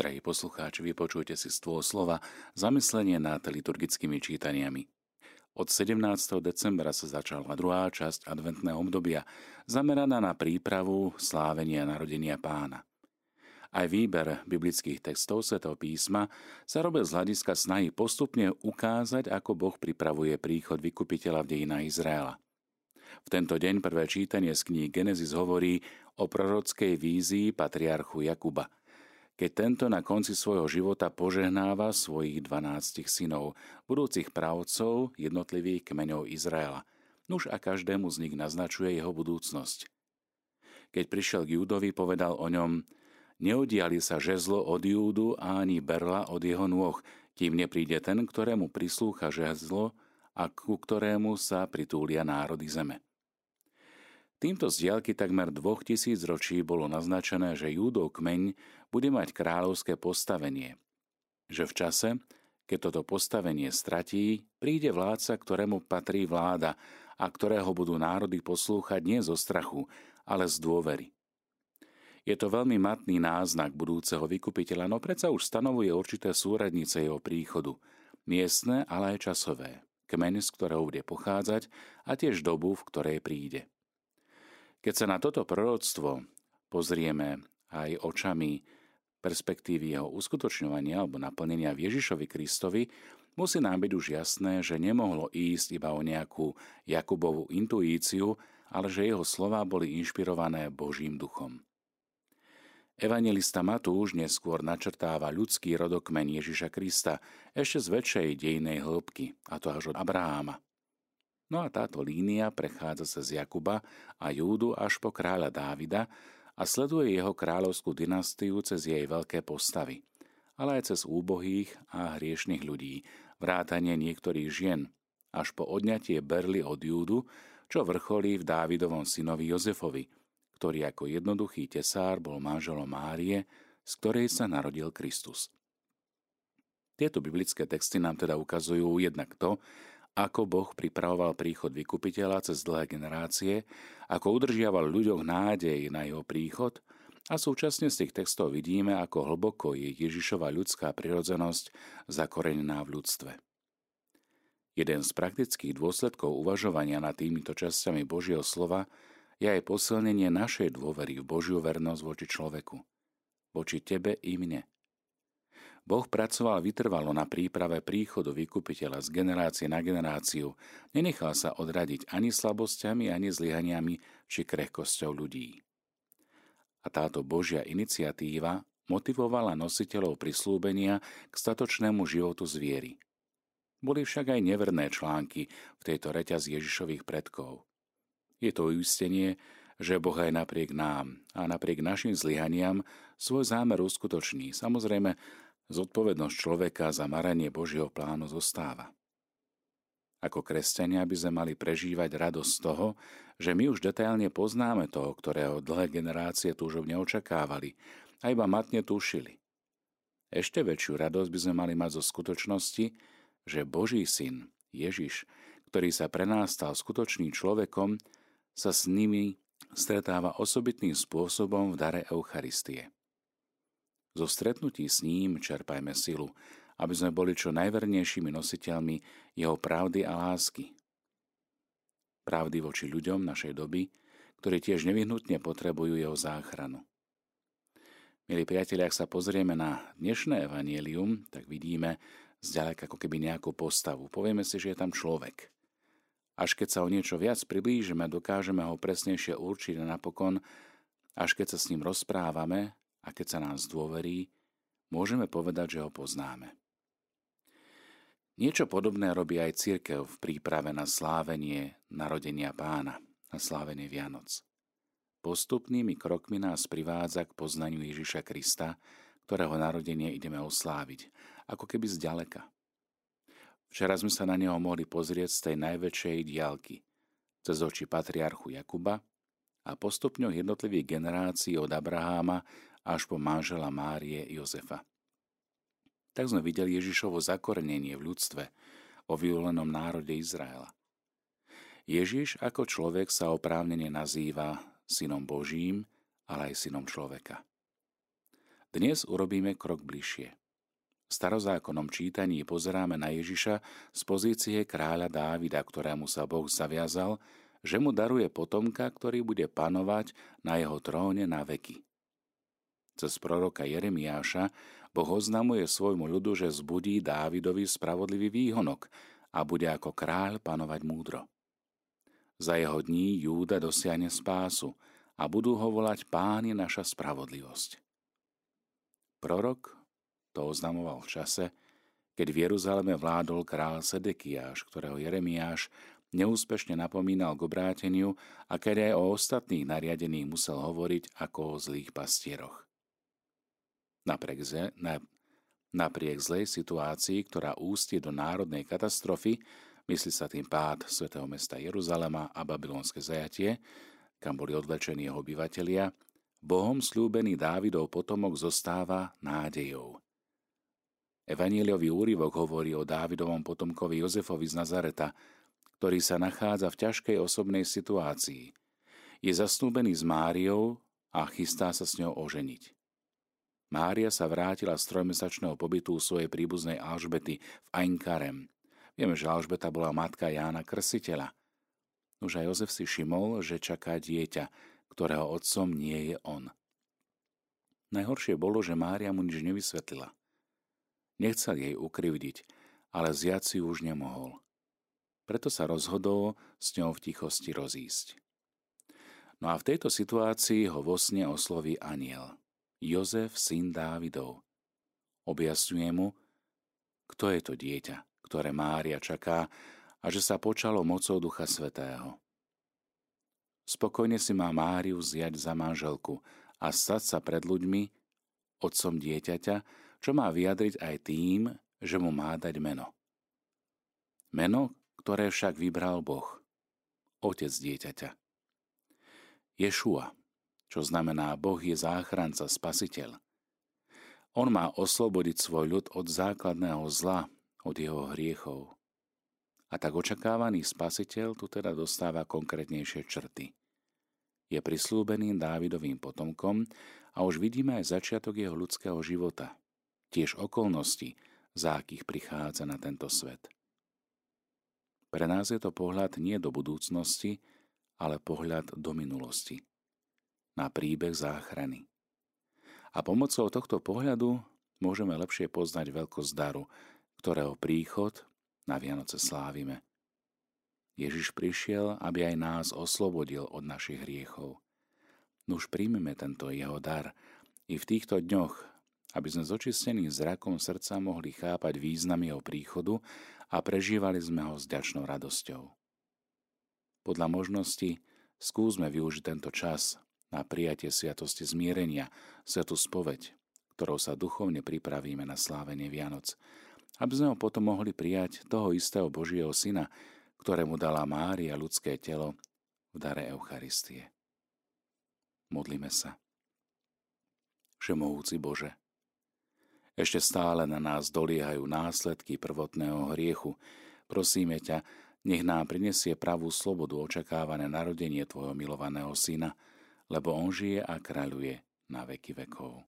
Drahí poslucháči, vypočujte si stôl slova zamyslenie nad liturgickými čítaniami. Od 17. decembra sa začala druhá časť adventného obdobia, zameraná na prípravu slávenia narodenia pána. Aj výber biblických textov svätého písma sa robil z hľadiska snahy postupne ukázať, ako Boh pripravuje príchod vykupiteľa v dejinách Izraela. V tento deň prvé čítanie z kníh Genesis hovorí o prorockej vízii patriarchu Jakuba – keď tento na konci svojho života požehnáva svojich dvanáctich synov, budúcich právcov jednotlivých kmeňov Izraela. Nuž a každému z nich naznačuje jeho budúcnosť. Keď prišiel k Júdovi, povedal o ňom, neodiali sa žezlo od Júdu a ani berla od jeho nôh, kým nepríde ten, ktorému prislúcha žezlo a ku ktorému sa pritúlia národy zeme. Týmto z diaľky takmer dvoch tisíc ročí bolo naznačené, že Júdov kmeň bude mať kráľovské postavenie. Že v čase, keď toto postavenie stratí, príde vládca, ktorému patrí vláda a ktorého budú národy poslúchať nie zo strachu, ale z dôvery. Je to veľmi matný náznak budúceho vykupiteľa, no predsa už stanovuje určité súradnice jeho príchodu, miestne, ale aj časové, kmeň, z ktorého bude pochádzať a tiež dobu, v ktorej príde. Keď sa na toto proroctvo pozrieme aj očami perspektívy jeho uskutočňovania alebo naplnenia v Ježišovi Kristovi, musí nám byť už jasné, že nemohlo ísť iba o nejakú Jakubovú intuíciu, ale že jeho slová boli inšpirované Božím duchom. Evangelista Matúš neskôr načrtáva ľudský rodokmen Ježiša Krista ešte z väčšej dejnej hĺbky, a to až od Abraháma. No a táto línia prechádza cez Jakuba a Júdu až po kráľa Dávida a sleduje jeho kráľovskú dynastiu cez jej veľké postavy, ale aj cez úbohých a hriešných ľudí, vrátanie niektorých žien, až po odňatie Berly od Júdu, čo vrcholí v Dávidovom synovi Jozefovi, ktorý ako jednoduchý tesár bol manželom Márie, z ktorej sa narodil Kristus. Tieto biblické texty nám teda ukazujú jednak to, ako Boh pripravoval príchod vykupiteľa cez dlhé generácie, ako udržiaval ľuďoch nádej na jeho príchod a súčasne z tých textov vidíme, ako hlboko je Ježišova ľudská prirodzenosť zakorenená v ľudstve. Jeden z praktických dôsledkov uvažovania nad týmito časťami Božieho slova je aj posilnenie našej dôvery v Božiu vernosť voči človeku, voči tebe i mne. Boh pracoval vytrvalo na príprave príchodu vykupiteľa z generácie na generáciu. Nenechal sa odradiť ani slabosťami, ani zlyhaniami či krehkosťou ľudí. A táto Božia iniciatíva motivovala nositeľov prislúbenia k statočnému životu zviery. Boli však aj neverné články v tejto reťaz Ježišových predkov. Je to uistenie, že Boh aj napriek nám a napriek našim zlyhaniam svoj zámer uskutoční. Samozrejme, Zodpovednosť človeka za maranie Božieho plánu zostáva. Ako kresťania by sme mali prežívať radosť z toho, že my už detailne poznáme toho, ktorého dlhé generácie túžobne očakávali a iba matne tušili. Ešte väčšiu radosť by sme mali mať zo skutočnosti, že Boží syn, Ježiš, ktorý sa pre nás stal skutočným človekom, sa s nimi stretáva osobitným spôsobom v dare Eucharistie. Zo stretnutí s ním čerpajme silu, aby sme boli čo najvernejšími nositeľmi jeho pravdy a lásky. Pravdy voči ľuďom našej doby, ktorí tiež nevyhnutne potrebujú jeho záchranu. Milí priatelia, ak sa pozrieme na dnešné evanielium, tak vidíme zďaleka ako keby nejakú postavu. Povieme si, že je tam človek. Až keď sa o niečo viac priblížime, dokážeme ho presnejšie určiť a napokon, až keď sa s ním rozprávame, a keď sa nám zdôverí, môžeme povedať, že ho poznáme. Niečo podobné robí aj církev v príprave na slávenie narodenia pána, na slávenie Vianoc. Postupnými krokmi nás privádza k poznaniu Ježiša Krista, ktorého narodenie ideme osláviť, ako keby zďaleka. Včera sme sa na neho mohli pozrieť z tej najväčšej diálky, cez oči patriarchu Jakuba a postupne jednotlivých generácií od Abraháma až po manžela Márie Jozefa. Tak sme videli Ježišovo zakorenenie v ľudstve, o vyvolenom národe Izraela. Ježiš ako človek sa oprávnene nazýva synom Božím, ale aj synom človeka. Dnes urobíme krok bližšie. V starozákonnom čítaní pozeráme na Ježiša z pozície kráľa Dávida, ktorému sa Boh zaviazal, že mu daruje potomka, ktorý bude panovať na jeho tróne na veky. Cez proroka Jeremiáša Boh oznamuje svojmu ľudu, že zbudí Dávidovi spravodlivý výhonok a bude ako kráľ panovať múdro. Za jeho dní Júda dosiahne spásu a budú ho volať páni naša spravodlivosť. Prorok to oznamoval v čase, keď v Jeruzaleme vládol král Sedekiáš, ktorého Jeremiáš neúspešne napomínal k obráteniu a keď aj o ostatných nariadených musel hovoriť ako o zlých pastieroch. Napriek, zle, na, napriek zlej situácii, ktorá ústie do národnej katastrofy, myslí sa tým pád svätého mesta Jeruzalema a babylonské zajatie, kam boli odvlečení jeho obyvatelia, Bohom slúbený Dávidov potomok zostáva nádejou. Evaníliový úryvok hovorí o Dávidovom potomkovi Jozefovi z Nazareta, ktorý sa nachádza v ťažkej osobnej situácii. Je zasnúbený s Máriou a chystá sa s ňou oženiť. Mária sa vrátila z trojmesačného pobytu svojej príbuznej Alžbety v Ainkarem. Vieme, že Alžbeta bola matka Jána Krsiteľa. Už aj Jozef si všimol, že čaká dieťa, ktorého otcom nie je on. Najhoršie bolo, že Mária mu nič nevysvetlila. Nechcel jej ukrivdiť, ale zjať si už nemohol. Preto sa rozhodol s ňou v tichosti rozísť. No a v tejto situácii ho vo sne osloví aniel. Jozef, syn Dávidov. Objasňuje mu, kto je to dieťa, ktoré Mária čaká a že sa počalo mocou Ducha Svetého. Spokojne si má Máriu zjať za manželku a stať sa pred ľuďmi, otcom dieťaťa, čo má vyjadriť aj tým, že mu má dať meno. Meno, ktoré však vybral Boh, otec dieťaťa. Ješua, čo znamená Boh je záchranca, spasiteľ. On má oslobodiť svoj ľud od základného zla, od jeho hriechov. A tak očakávaný spasiteľ tu teda dostáva konkrétnejšie črty je prislúbeným Dávidovým potomkom a už vidíme aj začiatok jeho ľudského života, tiež okolnosti, za akých prichádza na tento svet. Pre nás je to pohľad nie do budúcnosti, ale pohľad do minulosti, na príbeh záchrany. A pomocou tohto pohľadu môžeme lepšie poznať veľkosť daru, ktorého príchod na Vianoce slávime. Ježiš prišiel, aby aj nás oslobodil od našich hriechov. Nuž príjmeme tento jeho dar i v týchto dňoch, aby sme s očisteným zrakom srdca mohli chápať význam jeho príchodu a prežívali sme ho s ďačnou radosťou. Podľa možnosti skúsme využiť tento čas na prijatie sviatosti zmierenia, sviatu spoveď, ktorou sa duchovne pripravíme na slávenie Vianoc, aby sme ho potom mohli prijať toho istého Božieho Syna, ktorému dala Mária ľudské telo v dare Eucharistie. Modlíme sa. Všemohúci Bože, ešte stále na nás doliehajú následky prvotného hriechu. Prosíme ťa, nech nám prinesie pravú slobodu očakávané narodenie Tvojho milovaného Syna, lebo On žije a kráľuje na veky vekov.